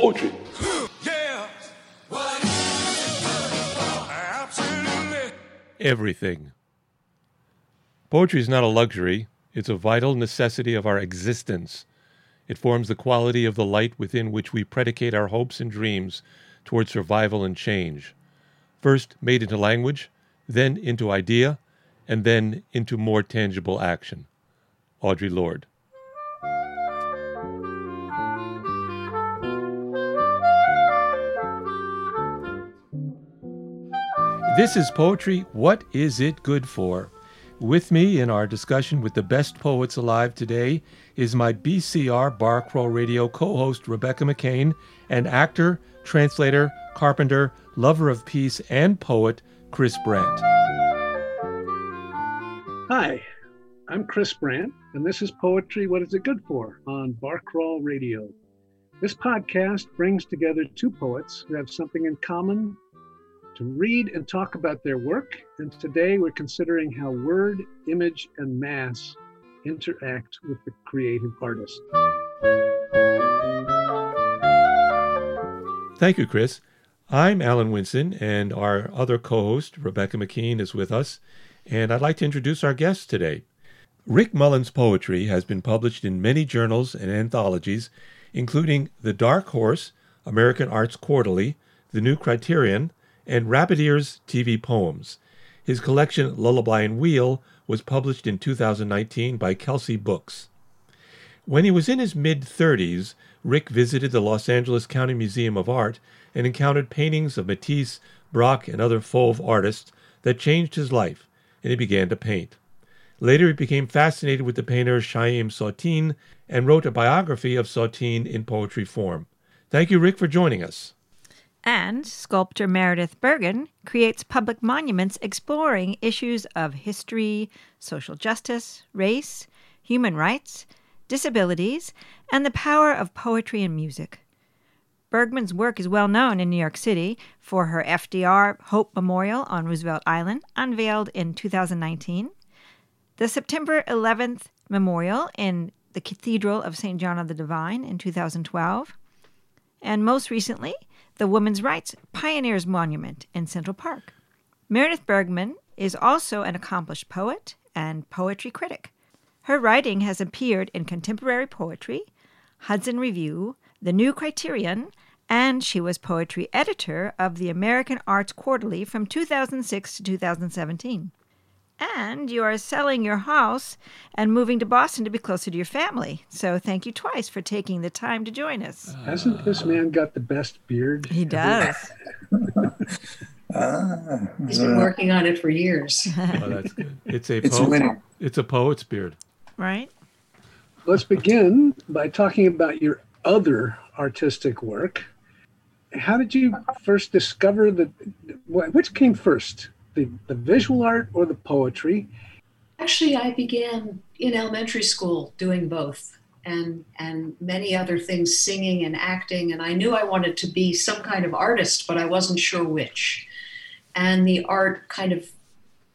poetry. Everything. Poetry is not a luxury, it's a vital necessity of our existence. It forms the quality of the light within which we predicate our hopes and dreams toward survival and change. First made into language, then into idea, and then into more tangible action. Audre Lorde. This is Poetry What Is It Good For? With me in our discussion with the best poets alive today is my BCR Bar Crawl Radio co host Rebecca McCain and actor, translator, carpenter, lover of peace, and poet Chris Brandt. Hi, I'm Chris Brandt, and this is Poetry What Is It Good For on Bar Crawl Radio. This podcast brings together two poets who have something in common to read and talk about their work. And today we're considering how word, image, and mass interact with the creative artist. Thank you, Chris. I'm Alan Winson, and our other co host, Rebecca McKean, is with us. And I'd like to introduce our guest today. Rick Mullins' poetry has been published in many journals and anthologies, including The Dark Horse, American Arts Quarterly, The New Criterion, and Rabbit Ears TV Poems. His collection Lullaby and Wheel was published in 2019 by Kelsey Books. When he was in his mid 30s, Rick visited the Los Angeles County Museum of Art and encountered paintings of Matisse, Braque, and other Fauve artists that changed his life, and he began to paint. Later, he became fascinated with the painter Chaim Soutine and wrote a biography of Soutine in poetry form. Thank you, Rick, for joining us. And sculptor Meredith Bergmann creates public monuments exploring issues of history, social justice, race, human rights, disabilities, and the power of poetry and music. Bergmann's work is well known in New York City for her FDR Hope Memorial on Roosevelt Island, unveiled in 2019, the September 11th Memorial in the Cathedral of St. John of the Divine in 2012, and most recently, the Women's Rights Pioneers Monument in Central Park. Meredith Bergmann is also an accomplished poet and poetry critic. Her writing has appeared in Contemporary Poetry, Hudson Review, The New Criterion, and she was poetry editor of the American Arts Quarterly from 2006 to 2017 and you are selling your house and moving to Boston to be closer to your family. So thank you twice for taking the time to join us. Hasn't this man got the best beard? He does. Ah, He's been working on it for years. oh, that's good. It's a It's poet, winning. It's a poet's beard. right? Let's begin by talking about your other artistic work. How did you first discover the which came first, the, the visual art or the poetry? Actually, I began in elementary school doing both and and many other things singing and acting and I knew I wanted to be some kind of artist but I wasn't sure which. And the art kind of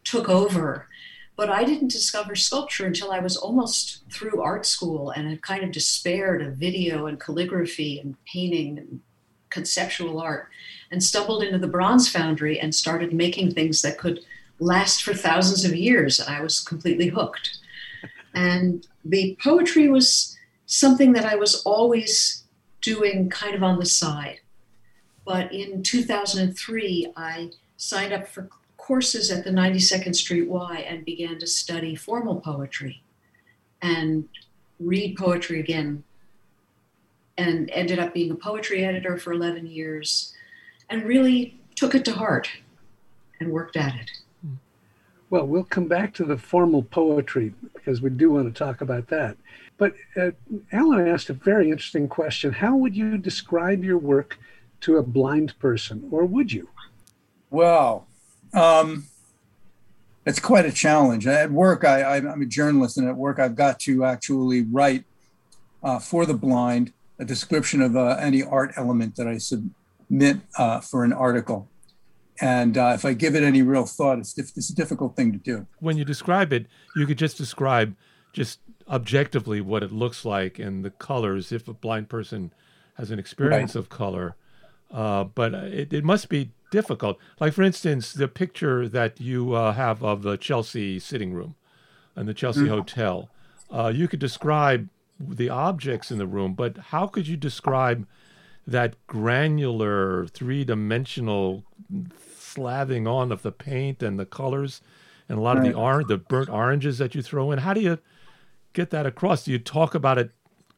took over. But I didn't discover sculpture until I was almost through art school and had kind of despaired of video and calligraphy and painting and conceptual art and stumbled into the bronze foundry and started making things that could last for thousands of years. And I was completely hooked. And the poetry was something that I was always doing kind of on the side. But in 2003, I signed up for courses at the 92nd Street Y and began to study formal poetry and read poetry again and ended up being a poetry editor for 11 years and really took it to heart and worked at it. Well, we'll come back to the formal poetry because we do want to talk about that. But uh, Alan asked a very interesting question. How would you describe your work to a blind person, or would you? Well, um, it's quite a challenge. At work, I, I, I'm a journalist, and at work, I've got to actually write uh, for the blind a description of uh, any art element that I submit uh, for an article. And uh, if I give it any real thought, it's, diff- it's a difficult thing to do. When you describe it, you could just describe just objectively what it looks like and the colors if a blind person has an experience right. of color. Uh, but it, it must be difficult. Like, for instance, the picture that you uh, have of the Chelsea sitting room and the Chelsea mm-hmm. Hotel. Uh, you could describe the objects in the room, but how could you describe that granular, three dimensional slathing on of the paint and the colors and a lot right. of the orange, the burnt oranges that you throw in? How do you get that across? Do you talk about it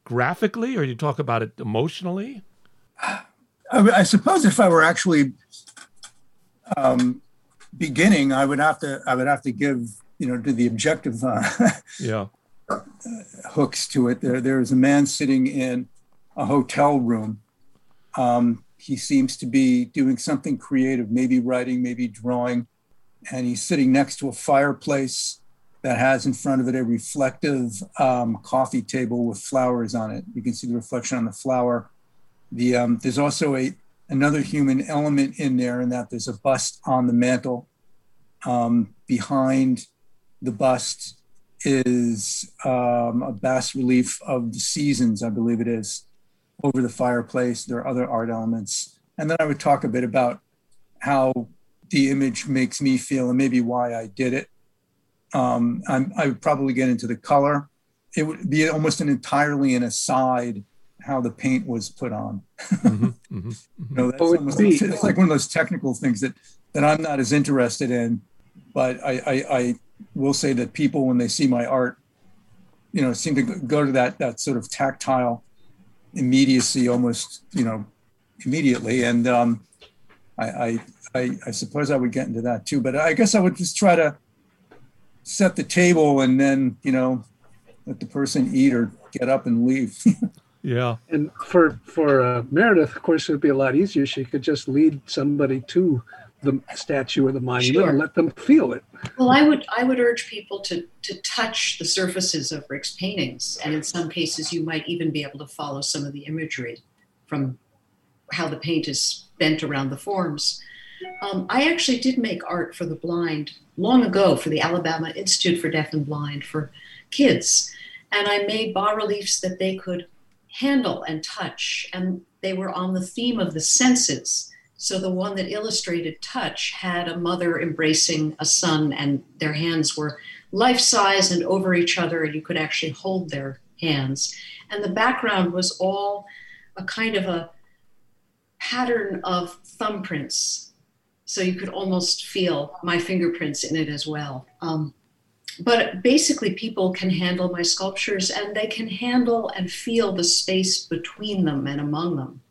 graphically or do you talk about it emotionally? I, I suppose if I were actually um, beginning, I would have to I would have to give you know to the objective uh, yeah hooks to it. There there is a man sitting in a hotel room. Um, he seems to be doing something creative, maybe writing, maybe drawing, and he's sitting next to a fireplace that has in front of it a reflective um, coffee table with flowers on it. You can see the reflection on the flower. The um, there's also a another human element in there, in that there's a bust on the mantle. Um, behind the bust is um, a bas relief of the seasons, I believe it is, over the fireplace. There are other art elements, and then I would talk a bit about how the image makes me feel and maybe why I did it. Um, i would probably get into the color. It would be almost an entirely an aside how the paint was put on. mm-hmm, mm-hmm, mm-hmm. You know, that's almost, it's like one of those technical things that that I'm not as interested in. But I, I, I will say that people, when they see my art, you know, seem to go to that that sort of tactile immediacy almost, you know, immediately. And um, I, I, I, I suppose I would get into that too. But I guess I would just try to set the table and then, you know, let the person eat or get up and leave. Yeah. And for for uh, Meredith, of course, it would be a lot easier. She could just lead somebody to the statue or the monument sure. and let them feel it. Well, I would I would urge people to to touch the surfaces of Rick's paintings, and in some cases, you might even be able to follow some of the imagery from how the paint is bent around the forms. Um, I actually did make art for the blind long ago for the Alabama Institute for Deaf and Blind for kids, and I made bas reliefs that they could handle and touch, and they were on the theme of the senses. So the one that illustrated touch had a mother embracing a son, and their hands were life size and over each other, and you could actually hold their hands. And the background was all a kind of a pattern of thumbprints. So you could almost feel my fingerprints in it as well. Um, but basically people can handle my sculptures and they can handle and feel the space between them and among them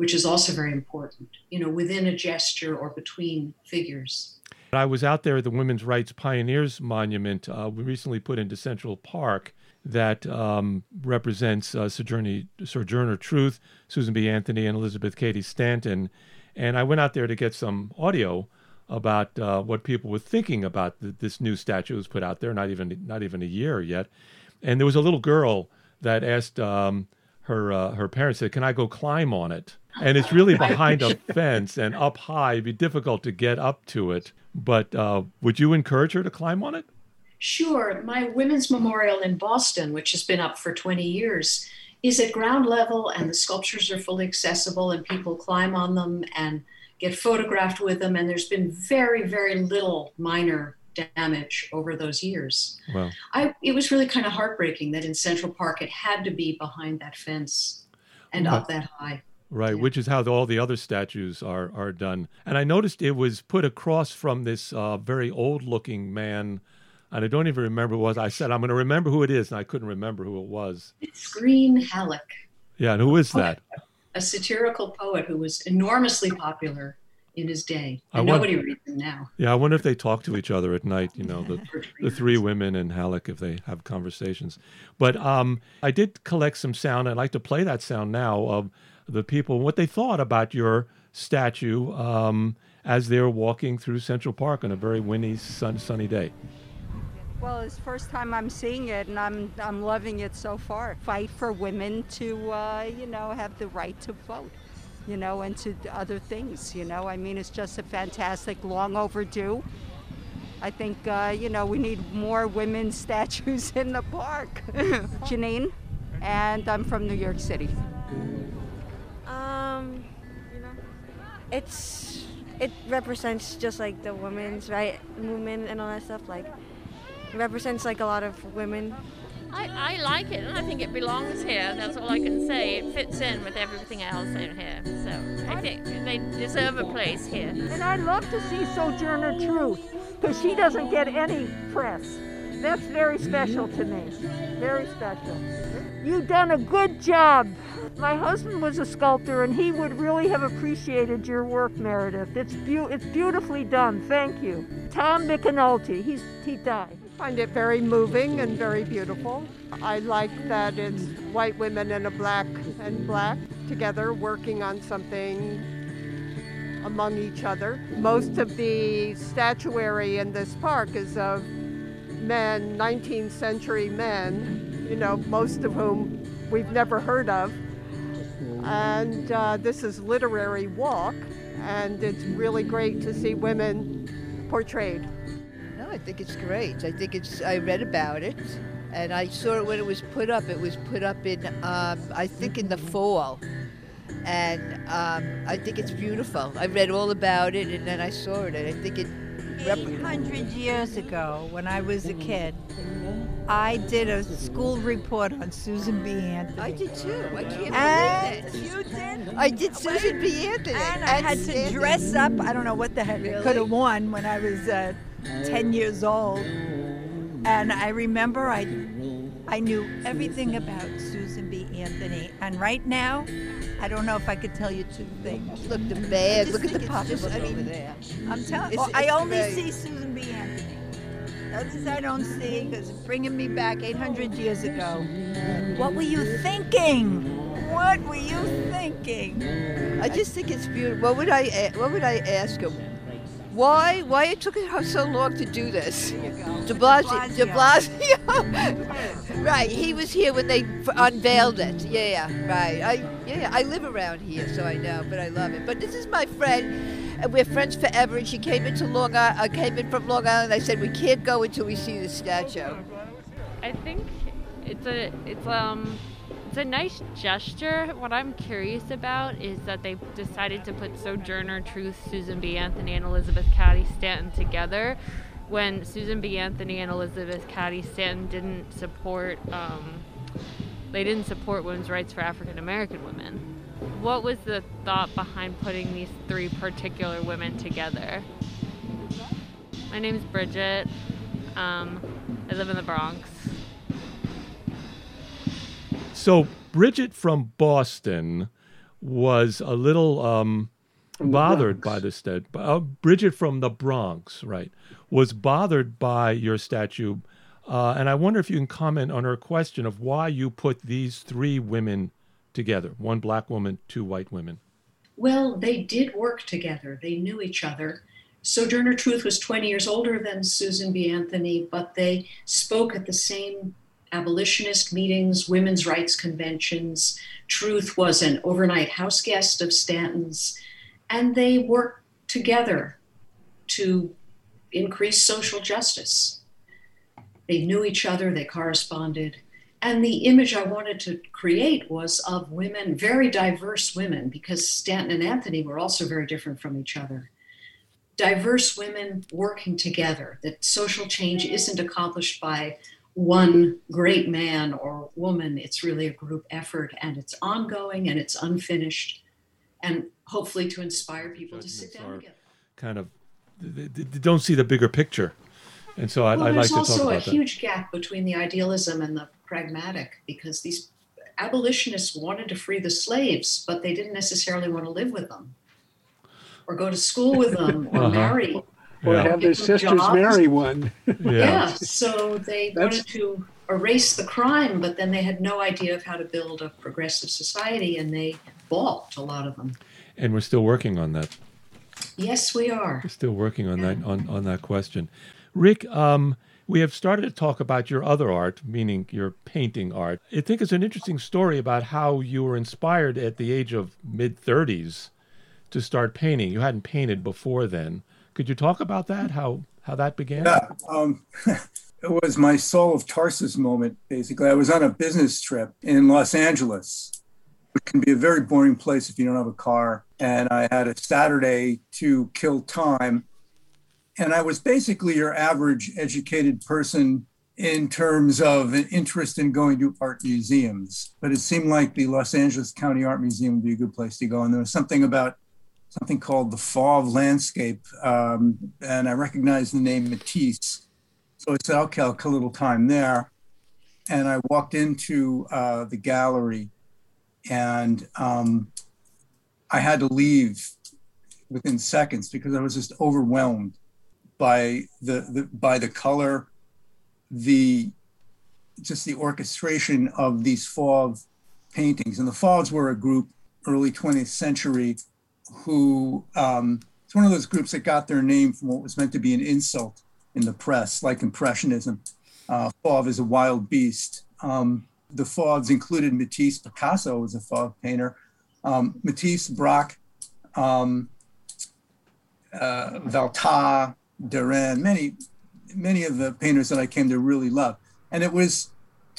which is also very important you know within a gesture or between figures i was out there at the women's rights pioneers monument uh, we recently put into central park that um, represents uh, Sojourner, Sojourner Truth, Susan B. Anthony, and Elizabeth Cady Stanton. And I went out there to get some audio about uh, what people were thinking about this new statue was put out there. Not even not even a year yet, and there was a little girl that asked um, her uh, her parents said, "Can I go climb on it?" And it's really behind a fence and up high. It'd be difficult to get up to it. But uh, would you encourage her to climb on it? Sure. My women's memorial in Boston, which has been up for 20 years, is at ground level, and the sculptures are fully accessible, and people climb on them and get photographed with them, and there's been very, very little minor damage over those years. Wow. I, it was really kind of heartbreaking that in Central Park it had to be behind that fence and up that high. Right, yeah. which is how all the other statues are are done. And I noticed it was put across from this uh, very old looking man, and I don't even remember who it was. I said I'm going to remember who it is, and I couldn't remember who it was. It's Greene Halleck. Yeah, and who is that? a satirical poet who was enormously popular in his day. And wonder, nobody reads him now. Yeah, I wonder if they talk to each other at night, you know, the, the three women and Halleck, if they have conversations. But um, I did collect some sound. I'd like to play that sound now of the people, what they thought about your statue um, as they were walking through Central Park on a very windy, sun, sunny day. Well, it's the first time I'm seeing it, and I'm I'm loving it so far. Fight for women to, uh, you know, have the right to vote, you know, and to other things. You know, I mean, it's just a fantastic, long overdue. I think, uh, you know, we need more women statues in the park. Janine, and I'm from New York City. Um, it's it represents just like the women's right movement and all that stuff. Like it represents like a lot of women. I, I like it and I think it belongs here. That's all I can say. It fits in with everything else in here. So I think they deserve a place here. And I'd love to see Sojourner Truth because she doesn't get any press. That's very special to me. Very special. You've done a good job. My husband was a sculptor and he would really have appreciated your work, Meredith. It's, be- it's beautifully done. Thank you. Tom McAnulty, he's, he died. Find it very moving and very beautiful. I like that it's white women and a black and black together working on something among each other. Most of the statuary in this park is of men, 19th century men, you know, most of whom we've never heard of. And uh, this is Literary Walk, and it's really great to see women portrayed. I think it's great. I think it's. I read about it, and I saw it when it was put up. It was put up in, um, I think, in the fall, and um, I think it's beautiful. I read all about it, and then I saw it, and I think it. rep- 800 years ago, when I was a kid, I did a school report on Susan B. Anthony. I did too. I can't And believe it. you did? I did Susan B. Anthony. And I had to Stanton. dress up. I don't know what the heck I could have worn when I was uh, 10 years old. And I remember I, I knew everything about Susan B. Anthony. And right now, I don't know if I could tell you two things. Look, the bag. Look at the think it's just- pocketbook I mean, over there. I'm telling you, oh, I only see Susan B. Anthony. Others I don't see because it's bringing me back 800 years ago. What were you thinking? What were you thinking? I just think it's beautiful. What would I? What would I ask him? Why? Why it took her so long to do this? De Blasio. De Blasio. right. He was here when they f- unveiled it. Yeah. Right. I. Yeah. I live around here, so I know. But I love it. But this is my friend, and we're friends forever. And she came into Long Island. I came in from Long Island. I said we can't go until we see the statue. I think it's a it's um it's a nice gesture. What I'm curious about is that they decided to put Sojourner Truth, Susan B. Anthony, and Elizabeth Cady Stanton together when Susan B. Anthony and Elizabeth Cady Stanton didn't support um, they didn't support women's rights for African American women. What was the thought behind putting these three particular women together? My name is Bridget. Um, I live in the Bronx. So Bridget from Boston was a little um, bothered Bronx. by the statue. Uh, Bridget from the Bronx, right, was bothered by your statue, uh, and I wonder if you can comment on her question of why you put these three women together: one black woman, two white women. Well, they did work together. They knew each other. Sojourner Truth was 20 years older than Susan B. Anthony, but they spoke at the same abolitionist meetings, women's rights conventions. Truth was an overnight house guest of Stanton's, and they worked together to increase social justice. They knew each other, they corresponded. And the image I wanted to create was of women, very diverse women, because Stanton and Anthony were also very different from each other. Diverse women working together, that social change isn't accomplished by one great man or woman. It's really a group effort and it's ongoing and it's unfinished, and hopefully to inspire people to sit down together. Kind of, they, they- don't see the bigger picture, and so I, well, I'd like there's to talk also a huge gap between the idealism and the pragmatic because these abolitionists wanted to free the slaves, but they didn't necessarily want to live with them or go to school with them or Uh-huh. marry. Or Yeah. have their sisters jobs. marry one. Yeah. Yeah, so they That's- wanted to erase the crime, but then they had no idea of how to build a progressive society and they balked, a lot of them. and we're still working on that. Yes, we are. We're still working on that on, on that question. Rick, um, we have started to talk about your other art, meaning your painting art. I think it's an interesting story about how you were inspired at the age of mid 30s to start painting. You hadn't painted before then. Could you talk about that? How how that began? Yeah, um, it was my Saul of Tarsus moment. Basically, I was on a business trip in Los Angeles, which can be a very boring place if you don't have a car. and I had a Saturday to kill time. And I was basically your average educated person in terms of an interest in going to art museums. But it seemed like the Los Angeles County Art Museum would be a good place to go. And there was something about something called the Fauve Landscape. Um, and I recognized the name Matisse. So I said, okay, I'll kill a little time there. And I walked into uh, the gallery and um, I had to leave within seconds because I was just overwhelmed by the, the by the color, the just the orchestration of these Fauve paintings. And the Fauves were a group early 20th century who um, it's one of those groups that got their name from what was meant to be an insult in the press, like Impressionism. Uh, Fauve is a wild beast. Um, the Fauves included Matisse, Picasso was a Fauve painter, um, Matisse, Braque, um, uh, Valtat, Derain, many, many of the painters that I came to really love. And it was,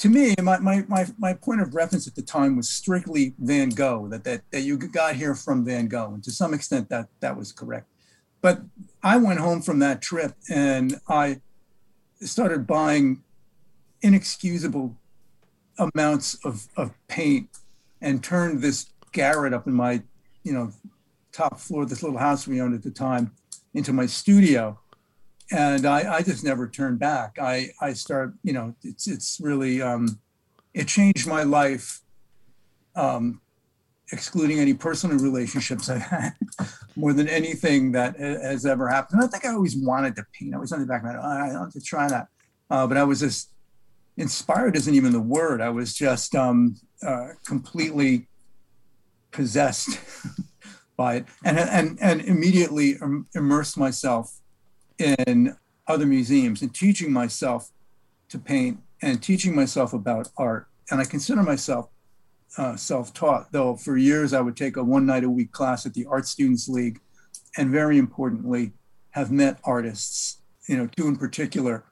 to me, my, my, my, my point of reference at the time was strictly Van Gogh, that, that, that you got here from Van Gogh. And to some extent, that, that was correct. But I went home from that trip and I started buying inexcusable amounts of, of paint and turned this garret up in my, you know, top floor, this little house we owned at the time, into my studio. And I, I just never turned back. I, I start, you know, it's, it's really, um, it changed my life, um, excluding any personal relationships I had, more than anything that has ever happened. And I think I always wanted to paint. I was on the back of my mind, I want to try that. Uh, but I was just inspired isn't even the word. I was just um, uh, completely possessed by it, and and and immediately immersed myself in other museums and teaching myself to paint and teaching myself about art. And I consider myself uh, self-taught, though for years I would take a one night a week class at the Art Students League, and very importantly, have met artists. You know, two in particular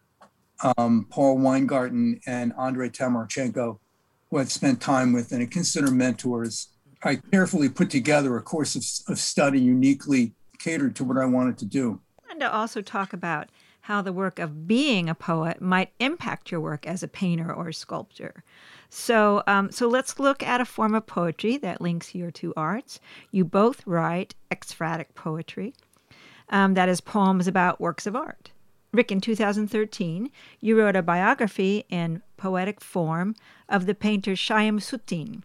um, Paul Weingarten and Andrei Tamarchenko, who I've spent time with and I consider mentors. I carefully put together a course of, of study uniquely catered to what I wanted to do. To also talk about how the work of being a poet might impact your work as a painter or sculptor. So, um, so let's look at a form of poetry that links your two arts. You both write ekphrastic poetry, um, that is poems about works of art. Rick, in 2013, you wrote a biography in poetic form of the painter Chaim Soutine.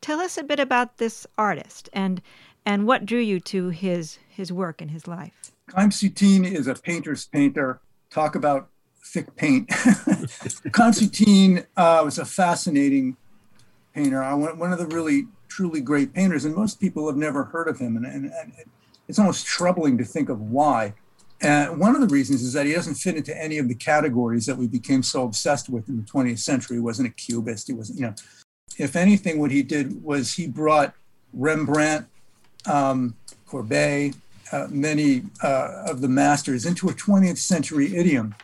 Tell us a bit about this artist and and what drew you to his his work and his life. Soutine is a painter's painter. Talk about thick paint. Soutine uh, was a fascinating painter. I one of the really truly great painters, and most people have never heard of him, and, and, and it's almost troubling to think of why. And one of the reasons is that he doesn't fit into any of the categories that we became so obsessed with in the 20th century. He wasn't a cubist. He wasn't, you know, if anything, what he did was he brought Rembrandt, um, uh, many uh, of the masters into a 20th century idiom.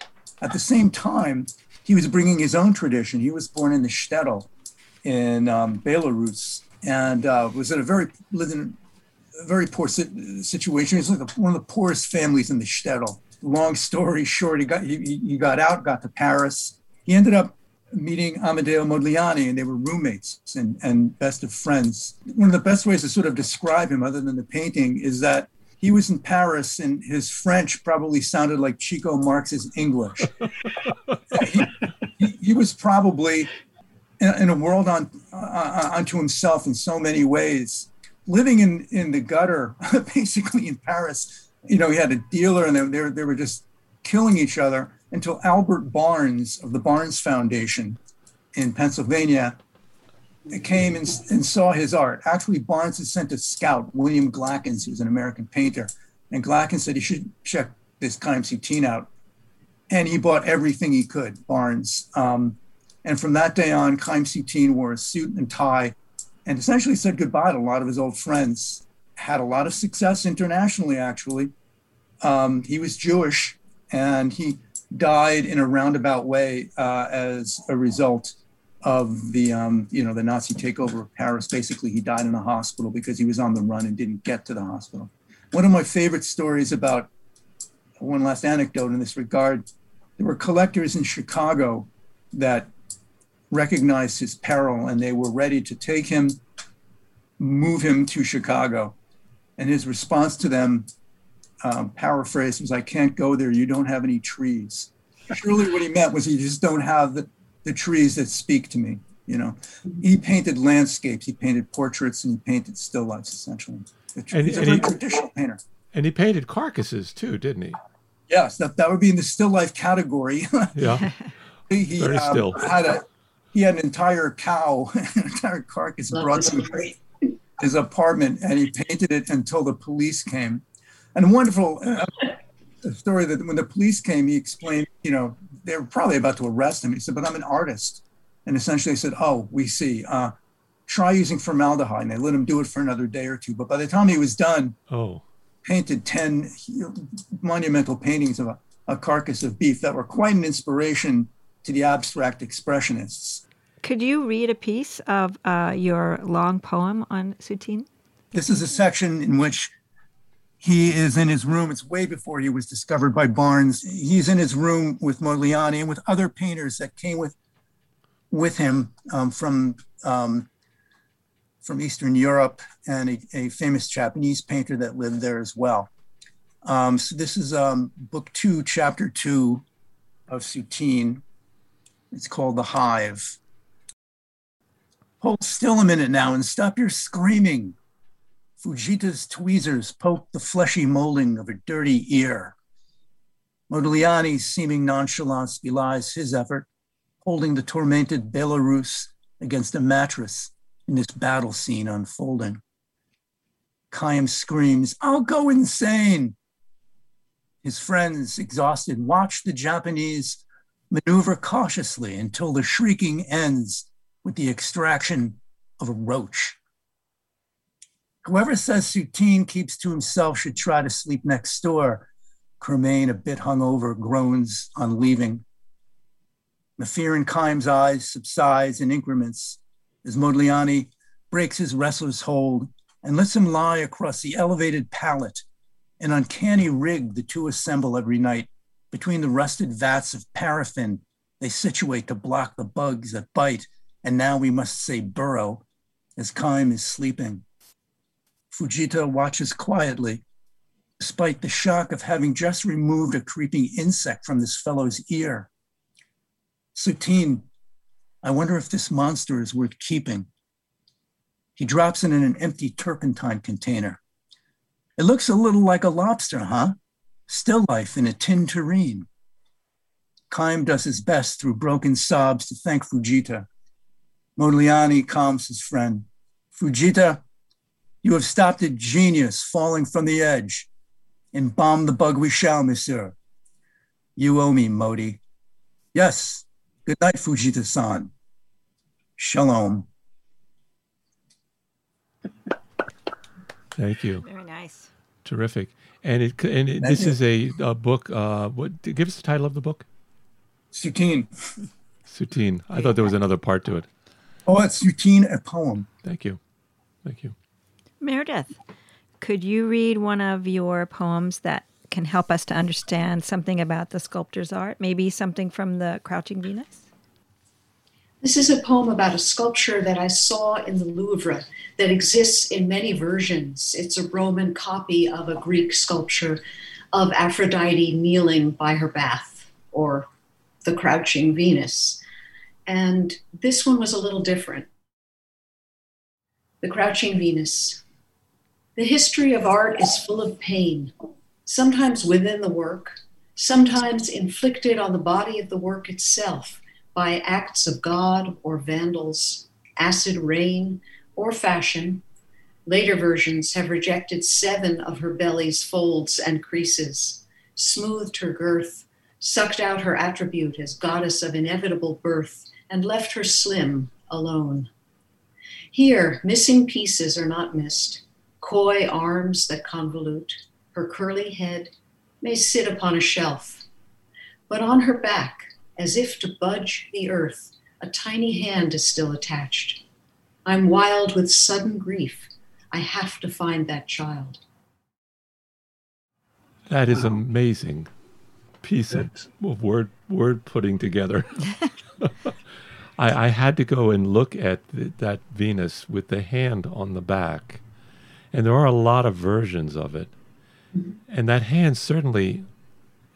At the same time, he was bringing his own tradition. He was born in the shtetl in um, Belarus and uh, was in a very lived in very poor situation. He's like one of the poorest families in the shtetl. Long story short, he got he, he got out, got to Paris. He ended up meeting Amedeo Modigliani, and they were roommates and, and best of friends. One of the best ways to sort of describe him, other than the painting, is that he was in Paris and his French probably sounded like Chico Marx's English. he, he, he, was probably in, in a world on, uh, unto himself in so many ways living in in the gutter, basically in Paris. You know, he had a dealer, and they, they, they were just killing each other until Albert Barnes of the Barnes Foundation in Pennsylvania came and, and saw his art. Actually, Barnes had sent a scout, William Glackens, who's an American painter, and Glackens said he should check this Chaim Soutine out. And he bought everything he could, Barnes. Um, and from that day on, Chaim Soutine wore a suit and tie and essentially said goodbye to a lot of his old friends. Had a lot of success internationally, actually. Um, he was Jewish and he died in a roundabout way uh, as a result of the um, you know the Nazi takeover of Paris. Basically, he died in a hospital because he was on the run and didn't get to the hospital. One of my favorite stories about one last anecdote in this regard: there were collectors in Chicago that recognized his peril and they were ready to take him, move him to Chicago, and his response to them, um, paraphrase, was, "I can't go there. You don't have any trees." Surely, what he meant was, "You just don't have the." The trees that speak to me. You know, he painted landscapes, he painted portraits, and he painted still lifes. Essentially, and, he's a very traditional painter. And he painted carcasses too, didn't he? Yes, that, that would be in the still life category. yeah, he, he very um, still. Had a he had an entire cow, an entire carcass brought to his apartment, and he painted it until the police came. And a wonderful uh, story that when the police came, he explained, you know, they were probably about to arrest him. He said, "But I'm an artist," and essentially they said, "Oh, we see. Uh, try using formaldehyde." And they let him do it for another day or two. But by the time he was done, oh, painted ten monumental paintings of a, a carcass of beef that were quite an inspiration to the abstract expressionists. Could you read a piece of uh, your long poem on Soutine? This is a section in which he is in his room. It's way before he was discovered by Barnes. He's in his room with Modigliani and with other painters that came with with him um, from um, from Eastern Europe and a, a, famous Japanese painter that lived there as well. Um, so this is um, book two, chapter two of Soutine. It's called The Hive. Hold still a minute now and stop your screaming. Fujita's tweezers poke the fleshy molding of a dirty ear. Modigliani's seeming nonchalance belies his effort, holding the tormented Belarus against a mattress in this battle scene unfolding. Chaim screams, I'll go insane. His friends, exhausted, watch the Japanese maneuver cautiously until the shrieking ends with the extraction of a roach. Whoever says Soutine keeps to himself should try to sleep next door. Krémègne, a bit hungover, groans on leaving. The fear in Chaim's eyes subsides in increments as Modigliani breaks his wrestler's hold and lets him lie across the elevated pallet, an uncanny rig the two assemble every night between the rusted vats of paraffin they situate to block the bugs that bite, and now we must say burrow, as Chaim is sleeping. Fujita watches quietly, despite the shock of having just removed a creeping insect from this fellow's ear. Soutine, I wonder if this monster is worth keeping. He drops it in an empty turpentine container. It looks a little like a lobster, huh? Still life in a tin tureen. Chaim does his best through broken sobs to thank Fujita. Modigliani calms his friend. Fujita, you have stopped a genius falling from the edge. Embalm the bug we shall, monsieur. You owe me, Modi. Yes. Good night, Fujita san. Shalom. Thank you. Very nice. Terrific. And it and it, this you. is a, a book. Uh, what give us the title of the book? Soutine. Soutine. I thought there was another part to it. Oh, it's Soutine, a poem. Thank you. Thank you. Meredith, could you read one of your poems that can help us to understand something about the sculptor's art? Maybe something from the Crouching Venus? This is a poem about a sculpture that I saw in the Louvre that exists in many versions. It's a Roman copy of a Greek sculpture of Aphrodite kneeling by her bath, or the Crouching Venus. And this one was a little different. The Crouching Venus. The history of art is full of pain, sometimes within the work, sometimes inflicted on the body of the work itself by acts of God or vandals, acid rain, or fashion. Later versions have rejected seven of her belly's folds and creases, smoothed her girth, sucked out her attribute as goddess of inevitable birth, and left her slim, alone. Here, missing pieces are not missed coy arms that convolute, her curly head may sit upon a shelf. But on her back, as if to budge the earth, A tiny hand is still attached. I'm wild with sudden grief. I have to find that child. That is amazing piece of, of word word putting together. I, I had to go and look at the, that Venus with the hand on the back, and there are a lot of versions of it, and that hand certainly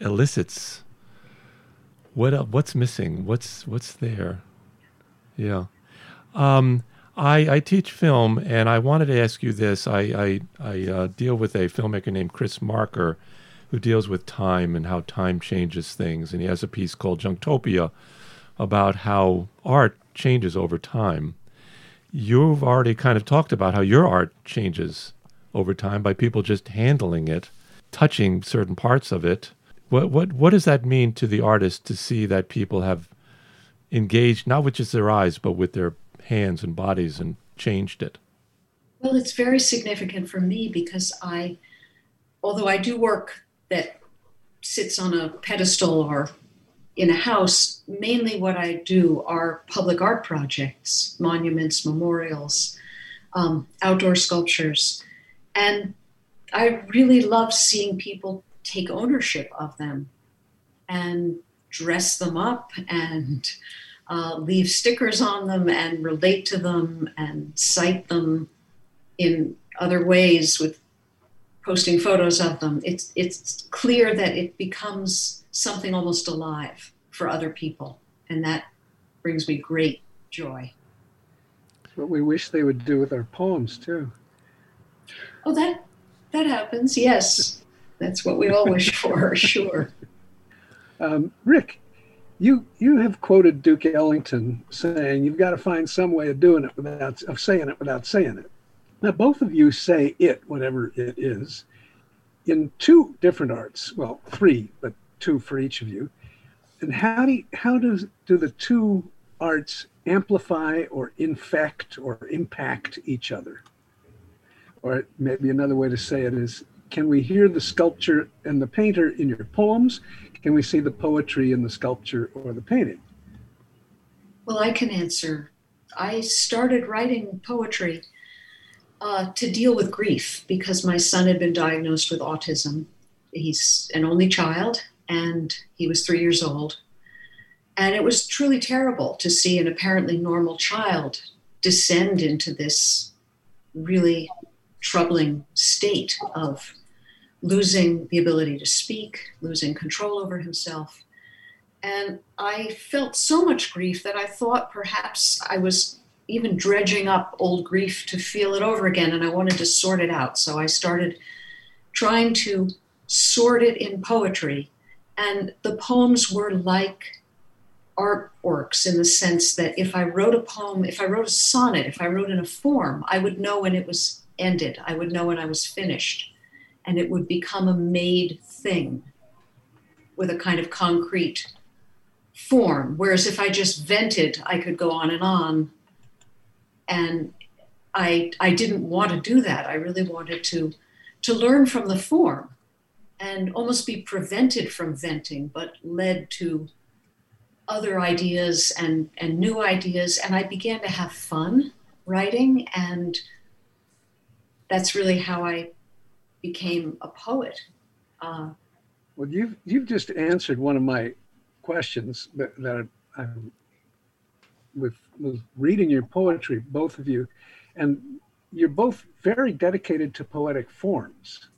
elicits what what's missing, what's what's there. Yeah, um, I I teach film, and I wanted to ask you this. I I, I uh, deal with a filmmaker named Chris Marker, who deals with time and how time changes things, and he has a piece called Junkopia about how art changes over time. You've already kind of talked about how your art changes over time by people just handling it, touching certain parts of it. What what what does that mean to the artist to see that people have engaged not with just their eyes but with their hands and bodies and changed it? Well, it's very significant for me because I, although I do work that sits on a pedestal or in a house, mainly what I do are public art projects, monuments, memorials, um, outdoor sculptures. And I really love seeing people take ownership of them and dress them up and uh, leave stickers on them and relate to them and cite them in other ways with posting photos of them. It's, it's clear that it becomes something almost alive for other people. And that brings me great joy. What we wish they would do with our poems, too. Oh, that that happens. Yes, that's what we all wish for. Sure. Um, Rick, you you have quoted Duke Ellington saying you've got to find some way of doing it without of saying it without saying it. Now both of you say it, whatever it is, in two different arts. Well, three, but two for each of you. And how do you, how does do the two arts amplify or infect or impact each other? Or maybe another way to say it is can we hear the sculpture and the painter in your poems? Can we see the poetry in the sculpture or the painting? Well, I can answer. I started writing poetry uh, to deal with grief because my son had been diagnosed with autism. He's an only child and he was three years old. And it was truly terrible to see an apparently normal child descend into this really troubling state of losing the ability to speak, losing control over himself. And I felt so much grief that I thought perhaps I was even dredging up old grief to feel it over again, and I wanted to sort it out. So I started trying to sort it in poetry. And the poems were like artworks in the sense that if I wrote a poem, if I wrote a sonnet, if I wrote in a form, I would know when it was ended, I would know when I was finished and it would become a made thing with a kind of concrete form. Whereas if I just vented, I could go on and on. And I, I didn't want to do that. I really wanted to, to learn from the form and almost be prevented from venting, but led to other ideas and, and new ideas. And I began to have fun writing. And that's really how I became a poet. Uh, well, you've you've just answered one of my questions that, that I, with, with reading your poetry, both of you, and you're both very dedicated to poetic forms.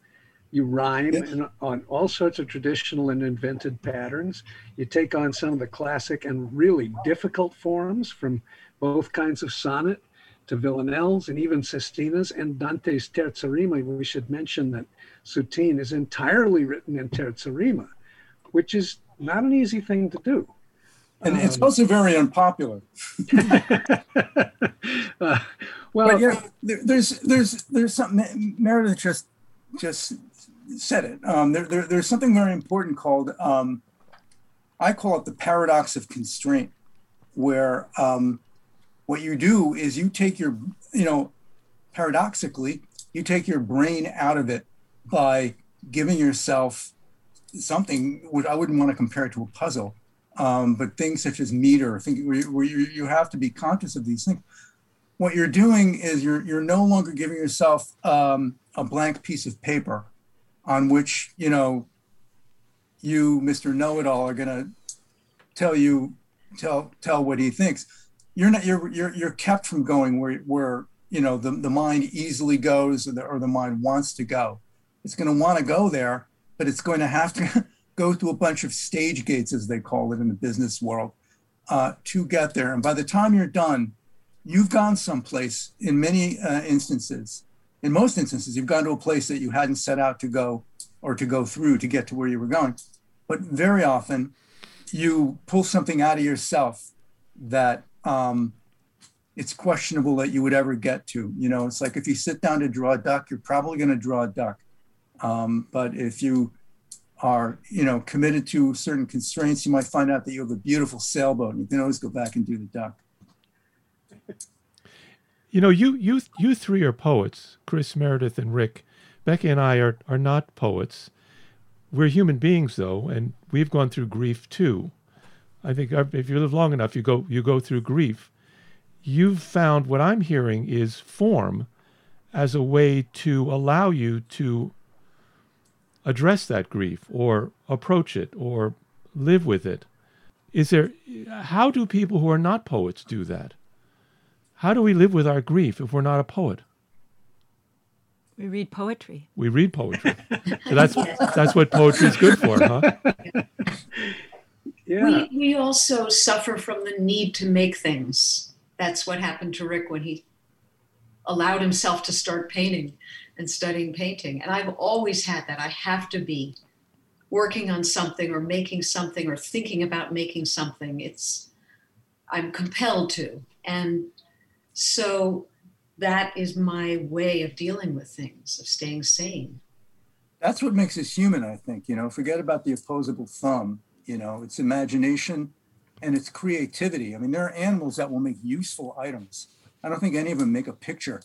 You rhyme yes. in, on all sorts of traditional and invented patterns. You take on some of the classic and really difficult forms from both kinds of sonnet to Villanelle's and even Sestina's and Dante's Terza Rima. We should mention that Soutine is entirely written in Terza Rima, which is not an easy thing to do. And um, it's also very unpopular. uh, well, but yeah, there, there's there's there's something Meredith just just said it. Um, there, there, there's something very important called um, I call it the paradox of constraint, where um, what you do is you take your, you know, paradoxically, you take your brain out of it by giving yourself something which I wouldn't want to compare it to a puzzle, um, but things such as meter, think, where, where you, you have to be conscious of these things. What you're doing is you're, you're no longer giving yourself um, a blank piece of paper on which, you know, you, Mr. Know-it-all, are going to tell you, tell, tell what he thinks. You're not, you're, you're, you're kept from going where, where, you know, the, the mind easily goes or the, or the mind wants to go. It's going to want to go there, but it's going to have to go through a bunch of stage gates, as they call it in the business world, uh, to get there. And by the time you're done, you've gone someplace in many uh, instances. In most instances, you've gone to a place that you hadn't set out to go or to go through to get to where you were going. But very often, you pull something out of yourself that um, it's questionable that you would ever get to. You know, it's like if you sit down to draw a duck, you're probably going to draw a duck. Um, but if you are, you know, committed to certain constraints, you might find out that you have a beautiful sailboat and you can always go back and do the duck. You know, you you you three are poets, Chris, Meredith, and Rick. Becky and I are are not poets. We're human beings, though, and we've gone through grief too. I think uh, if you live long enough, you go you go through grief. You've found what I'm hearing is form as a way to allow you to address that grief or approach it or live with it. Is there how do people who are not poets do that? How do we live with our grief if we're not a poet? We read poetry. We read poetry. so that's that's what poetry is good for, huh? Yeah. We, we also suffer from the need to make things. That's what happened to Rick when he allowed himself to start painting and studying painting. And I've always had that. I have to be working on something or making something or thinking about making something. It's I'm compelled to. And so that is my way of dealing with things, of staying sane. That's what makes us human, I think. You know, forget about the opposable thumb. You know, it's imagination and it's creativity. I mean, there are animals that will make useful items. I don't think any of them make a picture.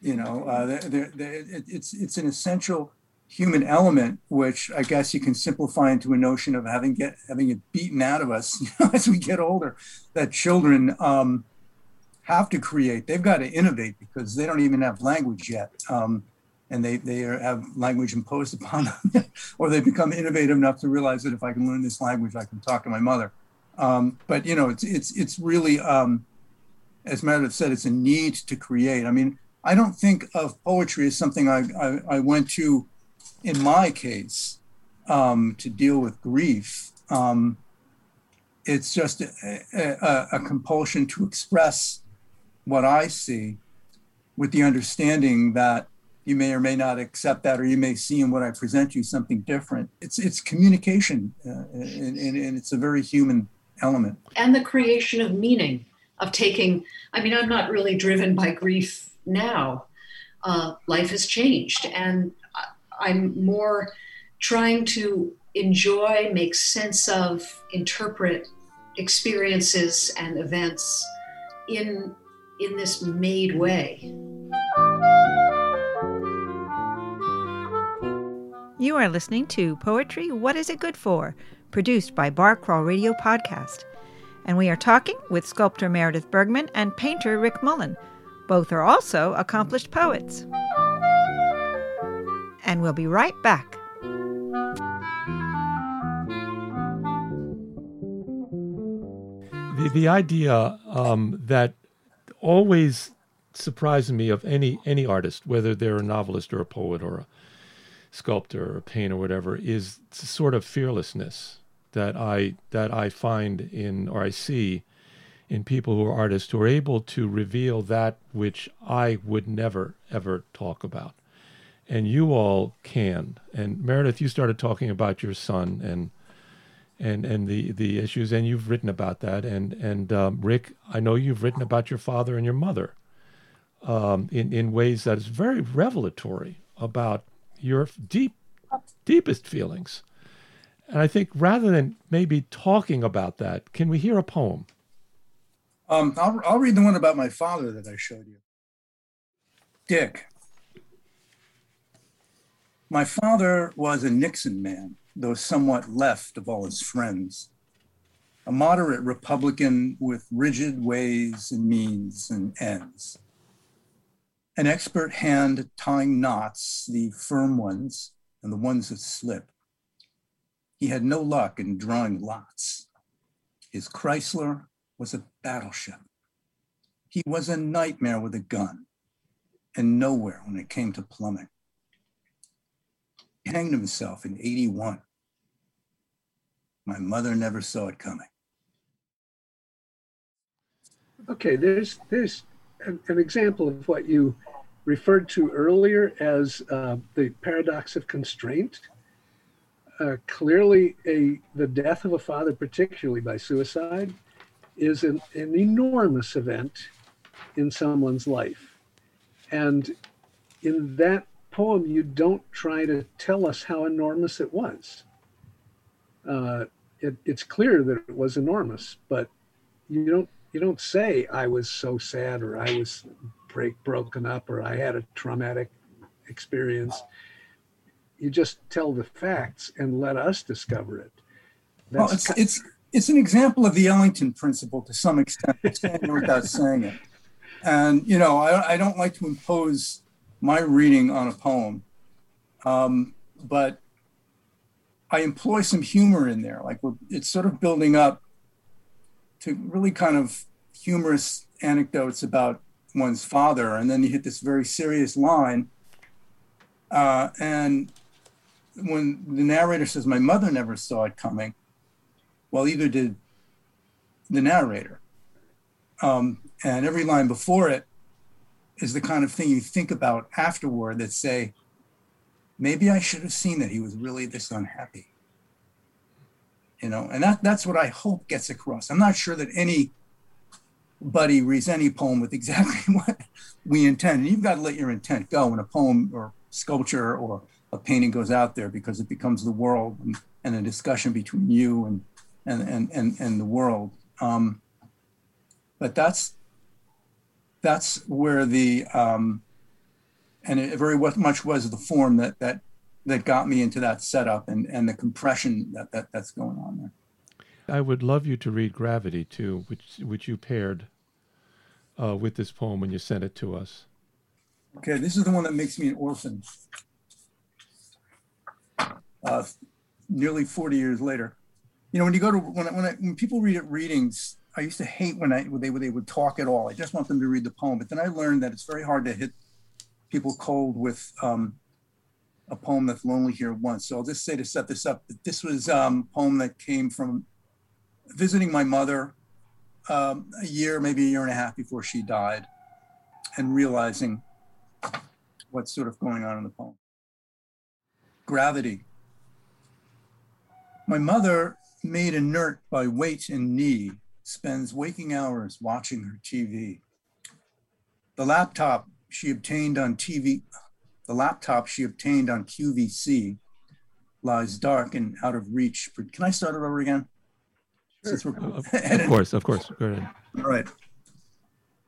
You know, uh, they're, they're, it's it's an essential human element, which I guess you can simplify into a notion of having get having it beaten out of us you know, as we get older. That children um, have to create. They've got to innovate because they don't even have language yet. Um, and they, they have language imposed upon them, or they become innovative enough to realize that if I can learn this language, I can talk to my mother. Um, but you know, it's it's it's really, um, as Meredith said, it's a need to create. I mean, I don't think of poetry as something I I, I went to, in my case, um, to deal with grief. Um, it's just a, a, a compulsion to express what I see with the understanding that you may or may not accept that, or you may see in what I present you something different. It's it's communication, uh, and, and, and, it's a very human element. And the creation of meaning, of taking. I mean, I'm not really driven by grief now. Uh, life has changed, and I'm more trying to enjoy, make sense of, interpret experiences and events in in this made way. You are listening to Poetry What Is It Good For? produced by Bar Crawl Radio Podcast. And we are talking with sculptor Meredith Bergmann and painter Rick Mullin. Both are also accomplished poets. And we'll be right back. The, the idea um, that always surprises me of any any artist, whether they're a novelist or a poet or a sculptor or a painter or whatever, is sort of fearlessness that I that I find in or I see in people who are artists who are able to reveal that which I would never ever talk about. And you all can. And Meredith, you started talking about your son and and and the the issues, and you've written about that. And and um, Rick, I know you've written about your father and your mother um, in in ways that is very revelatory about your deep deepest feelings. And I think rather than maybe talking about that, can we hear a poem? Um, I'll, I'll read the one about my father that I showed you. Dick. My father was a Nixon man though somewhat left of all his friends. a moderate Republican with rigid ways and means and ends. An expert hand at tying knots, the firm ones and the ones that slip. He had no luck in drawing lots. His Chrysler was a battleship. He was a nightmare with a gun and nowhere when it came to plumbing. Hanged himself in 81. My mother never saw it coming. Okay, there's there's an, an example of what you referred to earlier as uh, the paradox of constraint. Uh, clearly, a the death of a father, particularly by suicide, is an, an enormous event in someone's life, and in that poem, you don't try to tell us how enormous it was. Uh, it, it's clear that it was enormous, but you don't you don't say I was so sad or I was break broken up or I had a traumatic experience. You just tell the facts and let us discover it. That's well, it's it's it's an example of the Ellington principle to some extent, saying without saying it. And you know, I, I don't like to impose my reading on a poem, um, but I employ some humor in there. Like it's sort of building up to really kind of humorous anecdotes about one's father, and then you hit this very serious line. Uh, and when the narrator says, "My mother never saw it coming," well, either did the narrator. Um, and every line before it is the kind of thing you think about afterward that say, maybe I should have seen that he was really this unhappy. You know, and that that's what I hope gets across. I'm not sure that anybody reads any poem with exactly what we intend. And you've got to let your intent go when a poem or sculpture or a painting goes out there because it becomes the world and, and a discussion between you and and and and, and the world. Um, but that's that's where the um, and it very much was the form that that that got me into that setup and and the compression that, that that's going on there. I would love you to read Gravity too, which which you paired uh, with this poem when you sent it to us. Okay, this is the one that makes me an orphan. Uh, nearly 40 years later. You know, when you go to when when, I, when people read at readings, I used to hate when I when they when they would talk at all. I just want them to read the poem. But then I learned that it's very hard to hit people cold with um, a poem that's lonely here once. So I'll just say to set this up that this was um, a poem that came from visiting my mother um, a year, maybe a year and a half before she died, and realizing what's sort of going on in the poem. Gravity. My mother, made inert by weight and knee, spends waking hours watching her TV. The laptop she obtained on TV, the laptop she obtained on QVC lies dark and out of reach. Can I start it over again? Sure. of, of course, of course. Go ahead. All right.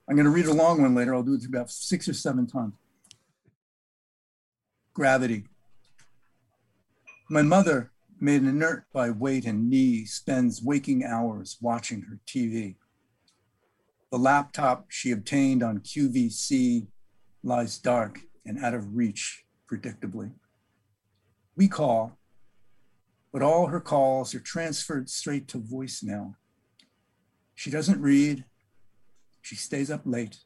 I'm going to read a long one later. I'll do it about six or seven times. Gravity. My mother made inert by weight and knee, spends waking hours watching her TV. The laptop she obtained on QVC lies dark and out of reach, predictably. We call, but all her calls are transferred straight to voicemail. She doesn't read, she stays up late.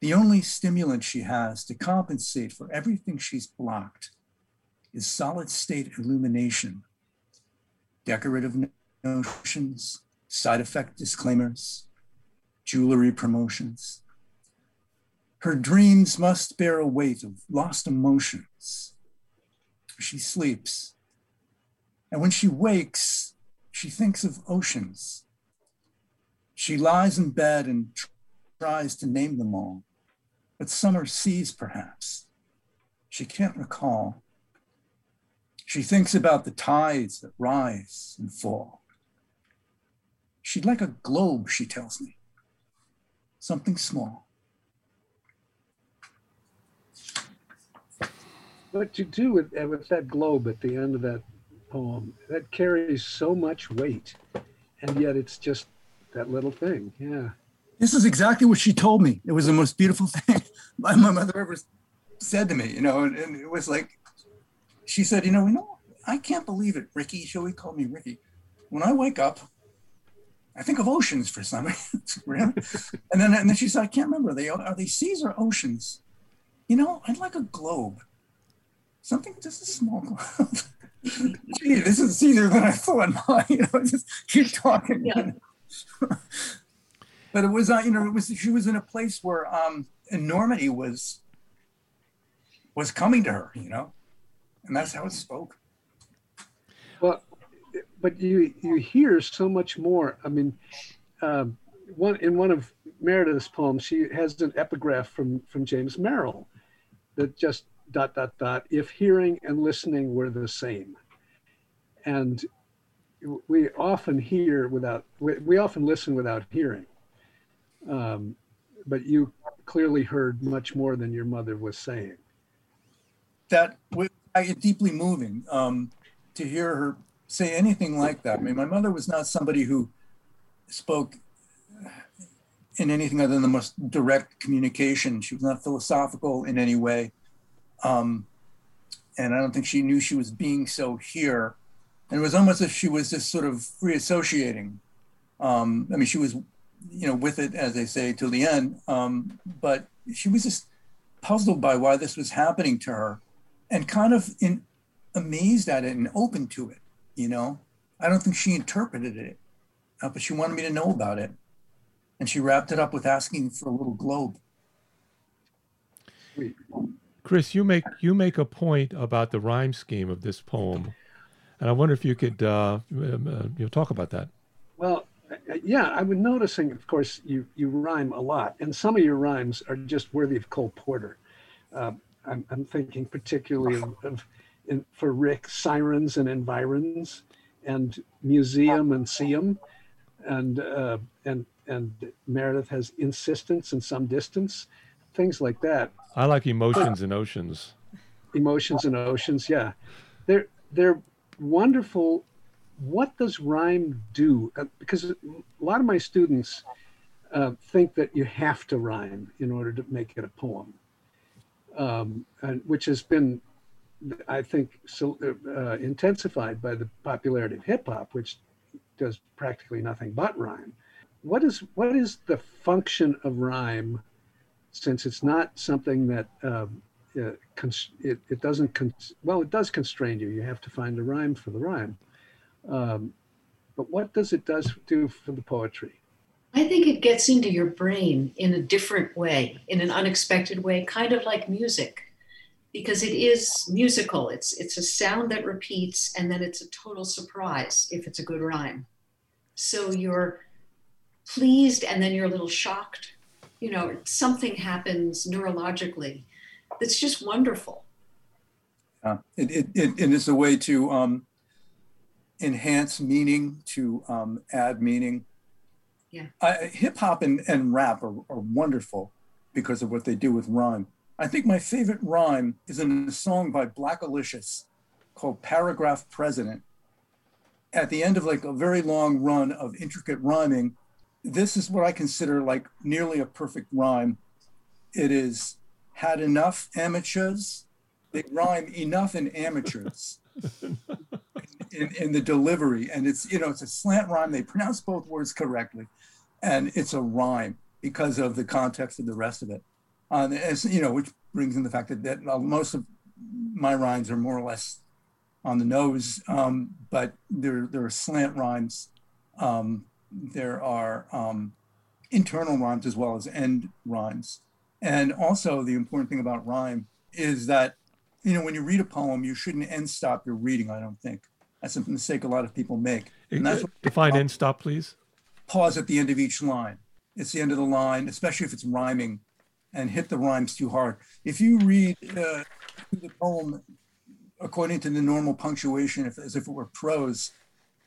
The only stimulant she has to compensate for everything she's blocked is solid state illumination, decorative notions, side effect disclaimers, jewelry promotions. Her dreams must bear a weight of lost emotions. She sleeps. And when she wakes, she thinks of oceans. She lies in bed and tries to name them all, but summer seas perhaps. She can't recall. She thinks about the tides that rise and fall. She'd like a globe, she tells me, something small. What you do with, with that globe at the end of that poem, that carries so much weight. and yet it's just that little thing. Yeah. This is exactly what she told me. It was the most beautiful thing my, my mother ever said to me, you know, and, and, it was like, she said, you know, you know, I can't believe it, Ricky. She always called me Ricky. When I wake up, I think of oceans for some reason. and then and then she said, I can't remember. Are they are they seas or oceans? You know, I'd like a globe. Something just a small globe. Gee, this is easier than I thought. you know, just keep talking. Yeah. but it was, uh, you know, it was she was in a place where um, enormity was was coming to her, you know, and that's how it spoke. Well, but you you hear so much more. I mean, um, one in one of Meredith's poems, she has an epigraph from from James Merrill that just dot dot dot. If hearing and listening were the same, and we often hear without we, we often listen without hearing. Um, but you clearly heard much more than your mother was saying. That was deeply moving um, to hear her say anything like that. I mean, my mother was not somebody who spoke in anything other than the most direct communication. She was not philosophical in any way. Um, and I don't think she knew she was being so here. And it was almost as if she was just sort of reassociating. Um, I mean, she was, you know, with it, as they say, till the end. Um, but she was just puzzled by why this was happening to her and kind of in, amazed at it and open to it, you know? I don't think she interpreted it, uh, but she wanted me to know about it. And she wrapped it up with asking for a little globe. Chris, you make you make a point about the rhyme scheme of this poem, and I wonder if you could uh, um, uh, you know talk about that. Well, uh, yeah, I've been noticing. Of course, you you rhyme a lot, and some of your rhymes are just worthy of Cole Porter. Uh, I'm, I'm, thinking particularly of, of in, for Rick, sirens and environs, and museum and seum, and uh, and and Meredith has insistence and some distance, things like that. I like emotions and oceans. Emotions and oceans, yeah. They're they're wonderful. What does rhyme do? Uh, because a lot of my students uh, think that you have to rhyme in order to make it a poem, um, and, which has been, I think, so, uh, intensified by the popularity of hip hop, which does practically nothing but rhyme. What is what is the function of rhyme since it's not something that um, uh, it, it doesn't, well, it does constrain you. You have to find a rhyme for the rhyme. Um, but what does it does do for the poetry? I think it gets into your brain in a different way, in an unexpected way, kind of like music, because it is musical. It's it's a sound that repeats, and then it's a total surprise if it's a good rhyme. So you're pleased, and then you're a little shocked, you know, something happens neurologically that's just wonderful. Uh, it, it, it, it is a way to um, enhance meaning, to um, add meaning. Yeah. Hip hop and, and rap are, are wonderful because of what they do with rhyme. I think my favorite rhyme is in a song by Black Blackalicious called Paragraph President. At the end of like a very long run of intricate rhyming, this is what I consider like nearly a perfect rhyme. It is had enough amateurs. They rhyme enough in amateurs in, in, the delivery. And it's, you know, it's a slant rhyme. They pronounce both words correctly. And it's a rhyme because of the context of the rest of it. Um, as, you know, which brings in the fact that, that most of my rhymes are more or less on the nose, um, but there, there are slant rhymes um, there are um, internal rhymes as well as end rhymes. And also, the important thing about rhyme is that, you know, when you read a poem, you shouldn't end stop your reading, I don't think. That's a mistake a lot of people make. And that's Define end stop, please. Pause at the end of each line. It's the end of the line, especially if it's rhyming, and hit the rhymes too hard. If you read uh, the poem according to the normal punctuation, if, as if it were prose,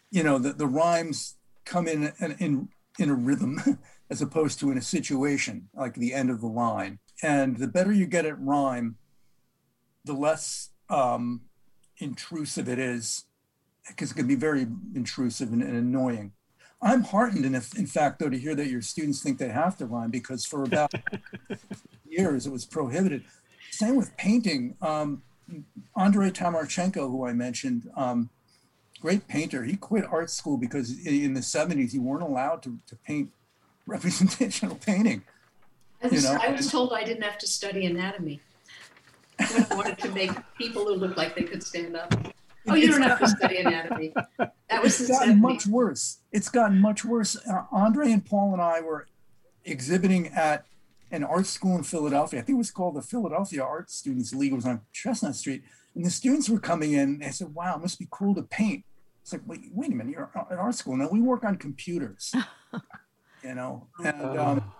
you know, the, the rhymes come in in in a rhythm as opposed to in a situation like the end of the line. And the better you get at rhyme, the less um, intrusive it is, because it can be very intrusive and, and, annoying. I'm heartened, and if, in fact, though, to hear that your students think they have to rhyme because for about years it was prohibited. Same with painting. Um, Andrei Tamarchenko, who I mentioned, um, great painter. He quit art school because in the 70s you weren't allowed to, to paint representational painting. I was, You know? I was told I didn't have to study anatomy. I wanted to make people who looked like they could stand up. Oh, you don't have to study anatomy. That was It's gotten 70s. much worse. It's gotten much worse. Uh, Andre and Paul and I were exhibiting at an art school in Philadelphia. I think it was called the Philadelphia Art Students League. It was on Chestnut Street. And the students were coming in. And they said, wow, it must be cool to paint. It's like, wait, wait a minute, you're at art school. now. we work on computers. you know, and um,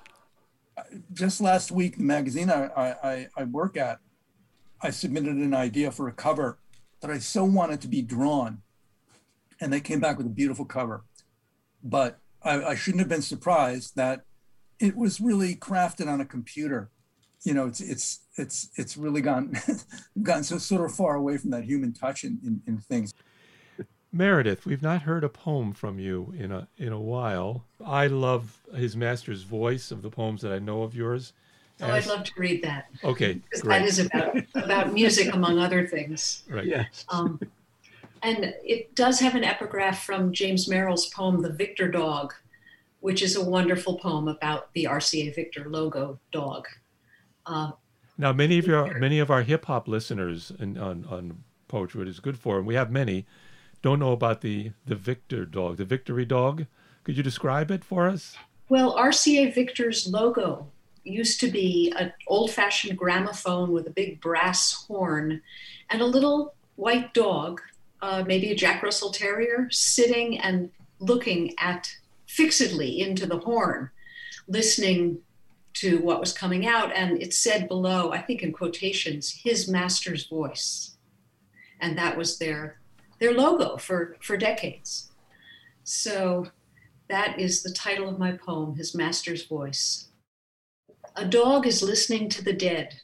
just last week, the magazine I, I, I- I work at, I submitted an idea for a cover that I so wanted to be drawn. And they came back with a beautiful cover. But I, I shouldn't have been surprised that it was really crafted on a computer. You know, it's it's it's it's really gone gotten so sort of far away from that human touch in, in, in things. Meredith, we've not heard a poem from you in a in a while. I love his master's voice of the poems that I know of yours. Oh, I'd love to read that. Okay, Because great. that is about, about music, among other things. Right. Yes. Um, and it does have an epigraph from James Merrill's poem, The Victor Dog, which is a wonderful poem about the RCA Victor logo dog. Uh, Now, many of your many of our hip hop listeners and on on poetry, what is good for, and we have many, don't know about the the Victor dog, the Victory dog. Could you describe it for us? Well, RCA Victor's logo used to be an old fashioned gramophone with a big brass horn and a little white dog, uh, maybe a Jack Russell Terrier, sitting and looking at fixedly into the horn, listening to what was coming out. And it said below, I think in quotations, his master's voice. And that was their, their logo for, for decades. So that is the title of my poem, His Master's Voice. A dog is listening to the dead.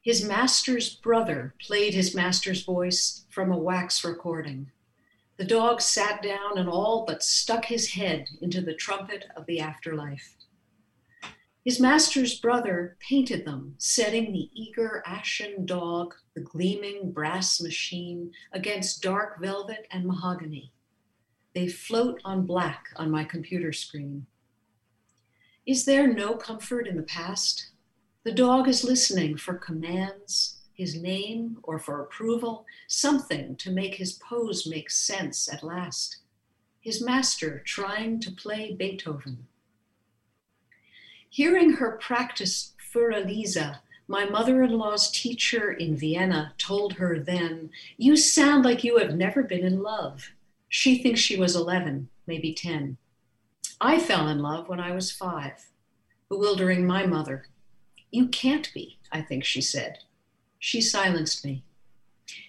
His master's brother played his master's voice from a wax recording. The dog sat down and all but stuck his head into the trumpet of the afterlife. His master's brother painted them, setting the eager ashen dog, the gleaming brass machine, against dark velvet and mahogany. They float on black on my computer screen. Is there no comfort in the past? The dog is listening for commands, his name, or for approval, something to make his pose make sense at last. His master trying to play Beethoven. Hearing her practice Für Elisa, my mother in law's teacher in Vienna told her then, You sound like you have never been in love. She thinks she was 11, maybe 10. I fell in love when I was five, bewildering my mother. You can't be, I think she said. She silenced me.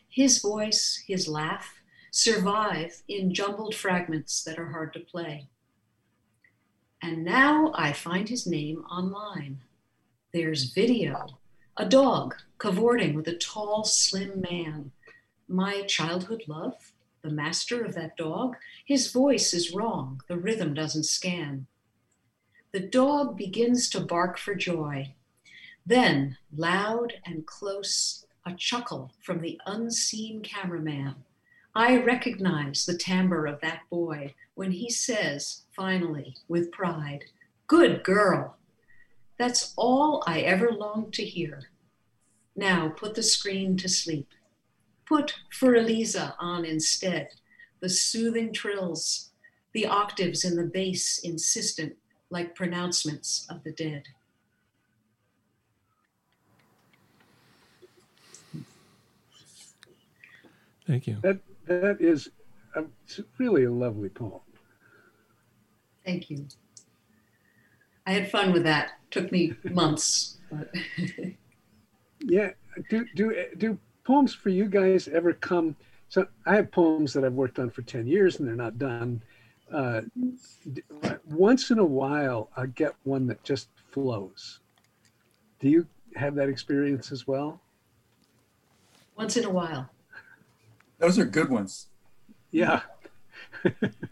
His voice, his laugh, survive in jumbled fragments that are hard to play. And now I find his name online. There's video, a dog cavorting with a tall, slim man. My childhood love, the master of that dog, his voice is wrong, the rhythm doesn't scan. The dog begins to bark for joy. Then, loud and close, a chuckle from the unseen cameraman. I recognize the timbre of that boy when he says, finally, with pride, Good girl. That's all I ever longed to hear. Now put the screen to sleep. Put Für Elisa on instead, the soothing trills, the octaves in the bass insistent like pronouncements of the dead. Thank you. That that is a, it's really a lovely poem. Thank you. I had fun with that. Took me months, but Yeah. Do do do poems for you guys ever come? So I have poems that I've worked on for ten years and they're not done. Uh, once in a while, I get one that just flows. Do you have that experience as well? once in a while. Those are good ones. Yeah.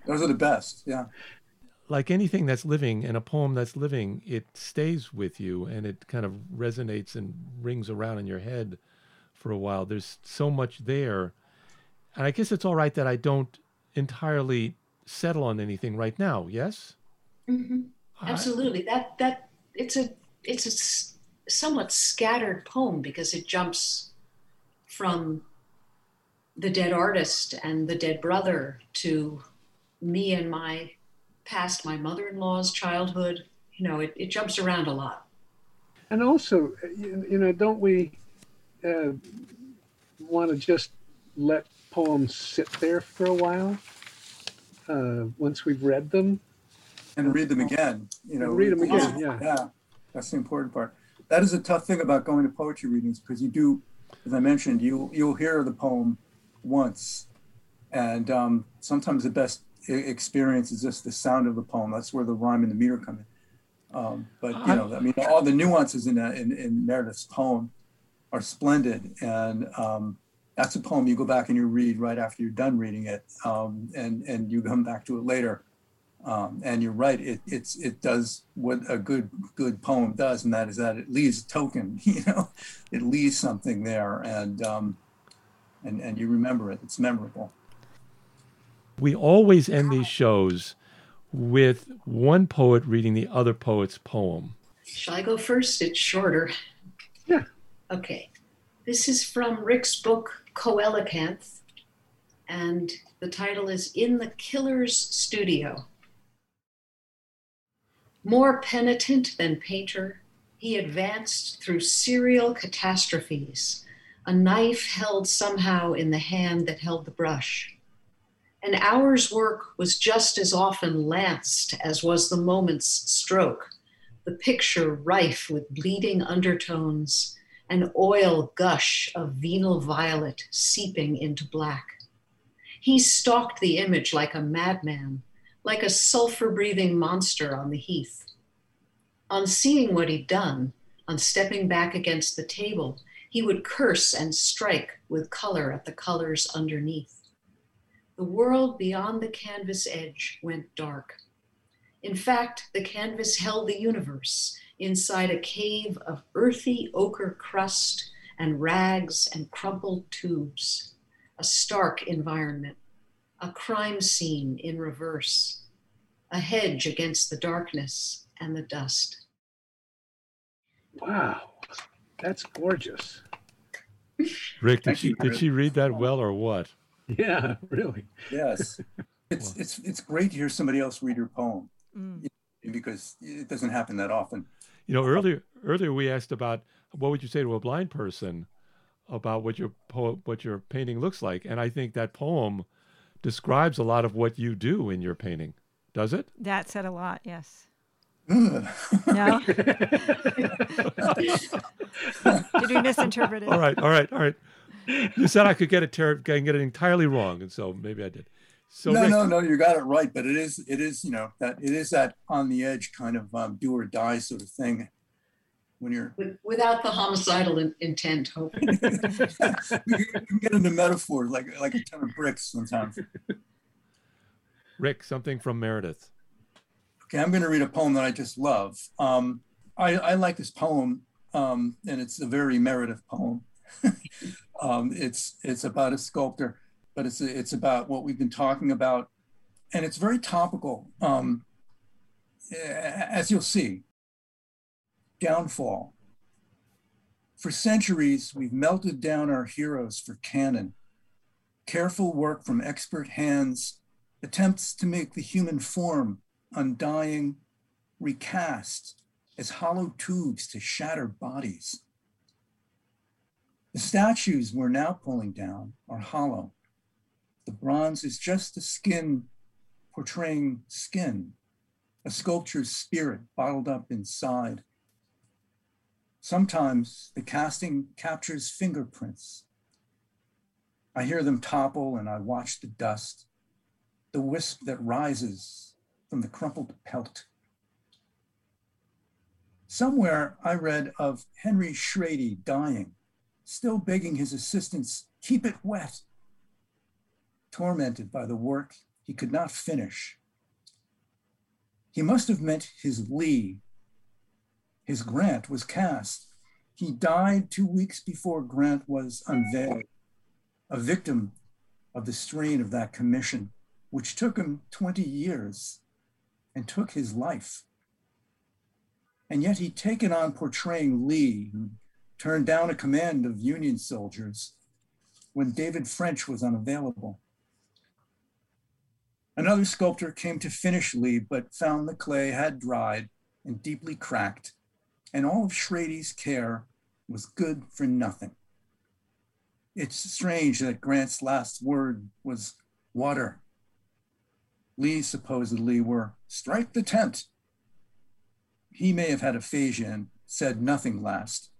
Those are the best. Yeah. like anything that's living and a poem that's living, it stays with you and it kind of resonates and rings around in your head for a while. There's so much there. And I guess it's all right that I don't entirely settle on anything right now. Yes? Mm-hmm. Absolutely. I, that, that, it's a, it's a s- somewhat scattered poem because it jumps from the dead artist and the dead brother to me and my past my mother-in-law's childhood you know it, it jumps around a lot and also you, you know don't we uh, want to just let poems sit there for a while uh, once we've read them and read them again you know read them again yeah yeah that's the important part that is a tough thing about going to poetry readings because you do as i mentioned you you'll hear the poem once and um, sometimes the best experience is just the sound of the poem. That's where the rhyme and the meter come in. Um, but you know, I mean, all the nuances in, in, in Meredith's poem are splendid, and um, that's a poem you go back and you read right after you're done reading it, um, and and you come back to it later. Um, and you're right; it it's it does what a good good poem does, and that is that it leaves a token. You know, it leaves something there, and um, and and you remember it. It's memorable. We always end these shows with one poet reading the other poet's poem. Shall I go first? It's shorter. Yeah. Okay. This is from Rick's book, Coelacanth, and the title is In the Killer's Studio. More penitent than painter, he advanced through serial catastrophes, a knife held somehow in the hand that held the brush an hour's work was just as often lanced as was the moment's stroke, the picture rife with bleeding undertones, an oil gush of venal violet seeping into black. He stalked the image like a madman, like a sulfur breathing monster on the heath. On seeing what he'd done, on stepping back against the table, he would curse and strike with color at the colors underneath. The world beyond the canvas edge went dark. In fact, the canvas held the universe inside a cave of earthy ochre crust and rags and crumpled tubes, a stark environment, a crime scene in reverse, a hedge against the darkness and the dust. Wow, that's gorgeous. Rick, did she did she read that well or what? Yeah, really. Yes, it's it's it's great to hear somebody else read your poem Mm. because it doesn't happen that often. You know, earlier earlier we asked about what would you say to a blind person about what your po- what your painting looks like, and I think that poem describes a lot of what you do in your painting. Does it? That said a lot, yes. No? Did we misinterpret it? All right, all right, all right. You said I could get it ter- get it entirely wrong, and so maybe I did. So no, Rick, no, no, you got it right. But it is, it is, you know, that it is that on the edge kind of um, do or die sort of thing. When you're without the homicidal in, intent, hope. you can get into metaphors like like a ton of bricks sometimes. Rick, something from Meredith. Okay, I'm going to read a poem that I just love. Um, I, I like this poem, um, and it's a very Meredith poem. um, it's it's about a sculptor, but it's it's about what we've been talking about, and it's very topical. Um, as you'll see, downfall. For centuries, we've melted down our heroes for cannon. Careful work from expert hands attempts to make the human form undying, recast as hollow tubes to shatter bodies. The statues we're now pulling down are hollow. The bronze is just a skin portraying skin, a sculpture's spirit bottled up inside. Sometimes the casting captures fingerprints. I hear them topple and I watch the dust, the wisp that rises from the crumpled pelt. Somewhere I read of Henry Shrady dying, still begging his assistants, keep it wet, tormented by the work he could not finish. He must have meant his Lee. His grant was cast. He died two weeks before Grant was unveiled, a victim of the strain of that commission, which took him 20 years and took his life. And yet he'd taken on portraying Lee, who turned down a command of Union soldiers when David French was unavailable. Another sculptor came to finish Lee, but found the clay had dried and deeply cracked, and all of Shrady's care was good for nothing. It's strange that Grant's last word was water. Lee supposedly were strike the tent. He may have had aphasia and said nothing last.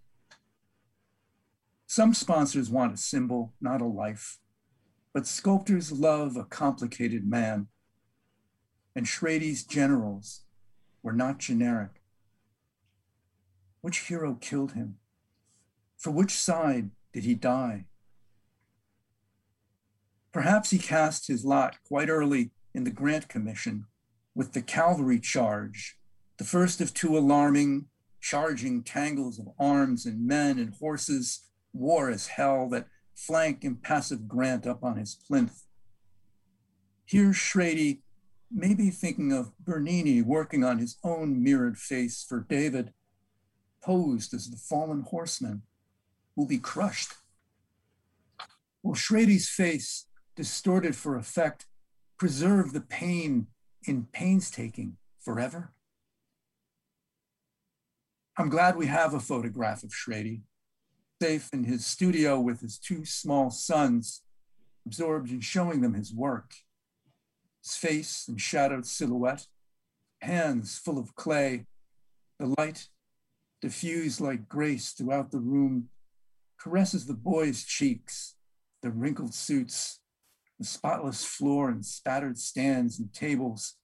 Some sponsors want a symbol, not a life, but sculptors love a complicated man. And Shrady's generals were not generic. Which hero killed him? For which side did he die? Perhaps he cast his lot quite early in the Grant Commission with the cavalry charge, the first of two alarming, charging tangles of arms and men and horses, war as hell that flank impassive Grant up on his plinth. Here Shrady may be thinking of Bernini working on his own mirrored face for David, posed as the fallen horseman will be crushed. Will Shrady's face, distorted for effect, preserve the pain in painstaking forever? I'm glad we have a photograph of Shrady, safe in his studio with his two small sons, absorbed in showing them his work. His face in shadowed silhouette, hands full of clay, the light diffused like grace throughout the room caresses the boys' cheeks, the wrinkled suits, the spotless floor and spattered stands and tables,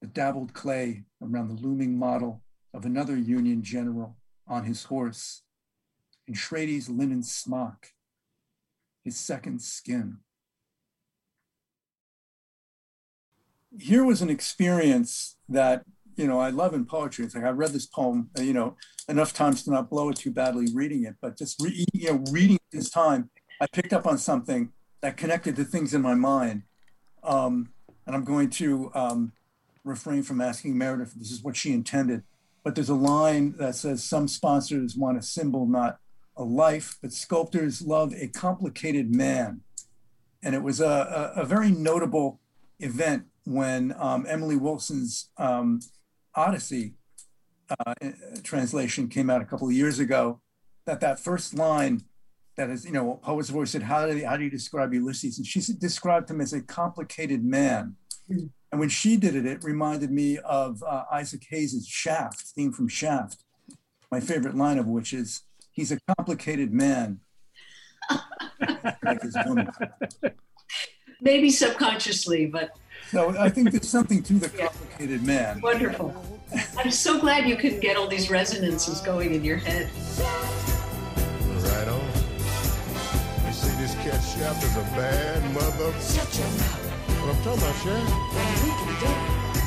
the dabbled clay around the looming model of another Union general on his horse, Shrady's linen smock, his second skin. Here was an experience that you know, I love in poetry. It's like I read this poem, uh, you know, enough times to not blow it too badly reading it, but just re- you know, reading this time, I picked up on something that connected to things in my mind. Um, and I'm going to um, refrain from asking Meredith if this is what she intended. But there's a line that says, Some sponsors want a symbol, not a life, but sculptors love a complicated man. And it was a, a, a very notable event when um, Emily Wilson's um, Odyssey uh, translation came out a couple of years ago, that that first line that is, you know, poets voice said, how do, you, how do you describe Ulysses? And she described him as a complicated man. And when she did it, it reminded me of uh, Isaac Hayes' Shaft, theme from Shaft, my favorite line of which is, he's a complicated man. like his woman. Maybe subconsciously, but no, I think there's something to the complicated man. Wonderful. I'm so glad you could get all these resonances going in your head. Right on. You see, this cat Shaft is a bad mother. Shut your mouth. What I'm talking about, Shaft? we can do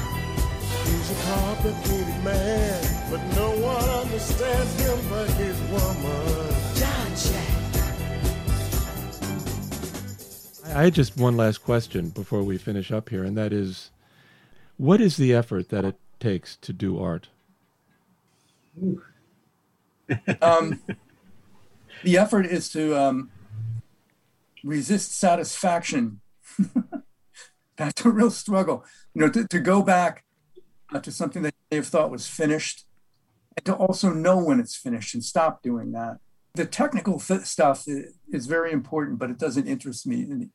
He's a complicated man, but no one understands him but his woman. John Shaft. I had just one last question before we finish up here, and that is what is the effort that it takes to do art? um, the effort is to um, resist satisfaction. That's a real struggle. You know, to, to go back uh, to something that they've thought was finished, and to also know when it's finished and stop doing that. The technical stuff is, very important, but it doesn't interest me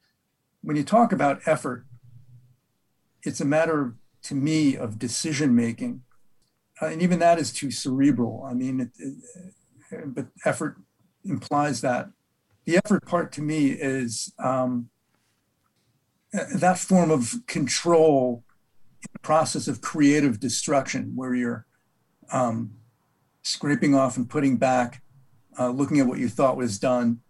when you talk about effort, it's a matter to me of decision making. Uh, and even that is too cerebral. I mean, it, it, but effort implies that. The effort part to me is um, that form of control process of creative destruction, where you're um, scraping off and putting back, uh, looking at what you thought was done,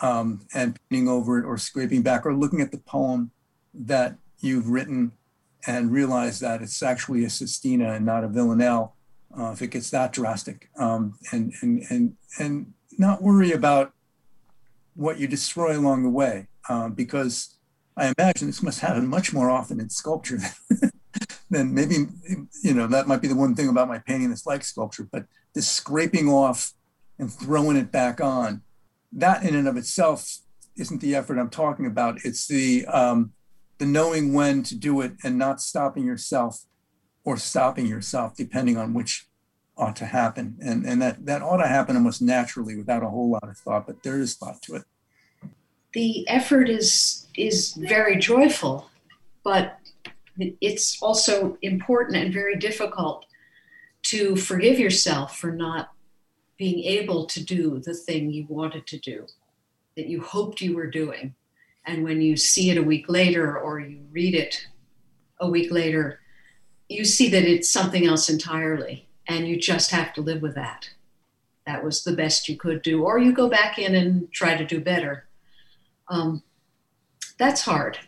um, and painting over it or scraping back or looking at the poem that you've written and realize that it's actually a Sestina and not a Villanelle uh, if it gets that drastic, um, and and and and not worry about what you destroy along the way, um, because I imagine this must happen much more often in sculpture than maybe you know that might be the one thing about my painting that's like sculpture, but this scraping off and throwing it back on, that in and of itself isn't the effort I'm talking about. It's the um, the knowing when to do it and not stopping yourself or stopping yourself, depending on which ought to happen. And, and that, that ought to happen almost naturally without a whole lot of thought, but there is thought to it. The effort is is very joyful, but it's also important and very difficult to forgive yourself for not being able to do the thing you wanted to do, that you hoped you were doing. And when you see it a week later or you read it a week later, you see that it's something else entirely. And you just have to live with that. That was the best you could do. Or you go back in and try to do better. Um, that's hard.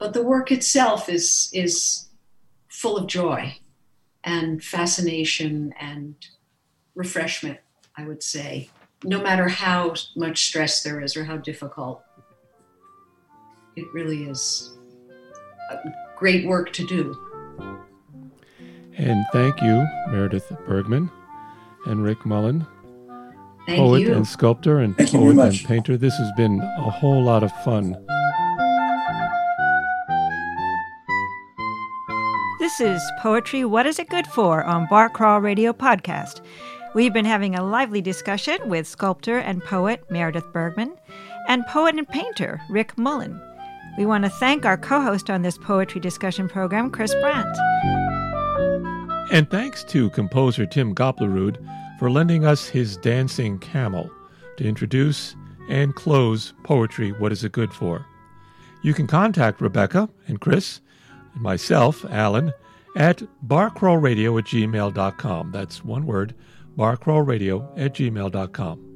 But the work itself is, is full of joy and fascination and refreshment, I would say, no matter how much stress there is or how difficult. It really is great work to do. And thank you, Meredith Bergmann and Rick Mullin, thank poet you. and sculptor and Thank poet and painter. This has been a whole lot of fun. This is Poetry What Is It Good For on Bar Crawl Radio Podcast. We've been having a lively discussion with sculptor and poet Meredith Bergmann and poet and painter Rick Mullin. We want to thank our co host on this poetry discussion program, Chris Brandt. And thanks to composer Tim Goplerud for lending us his dancing camel to introduce and close Poetry What Is It Good For? You can contact Rebecca and Chris and myself, Alan, at barcrawlradio at gmail.com. That's one word, barcrawlradio at gmail.com.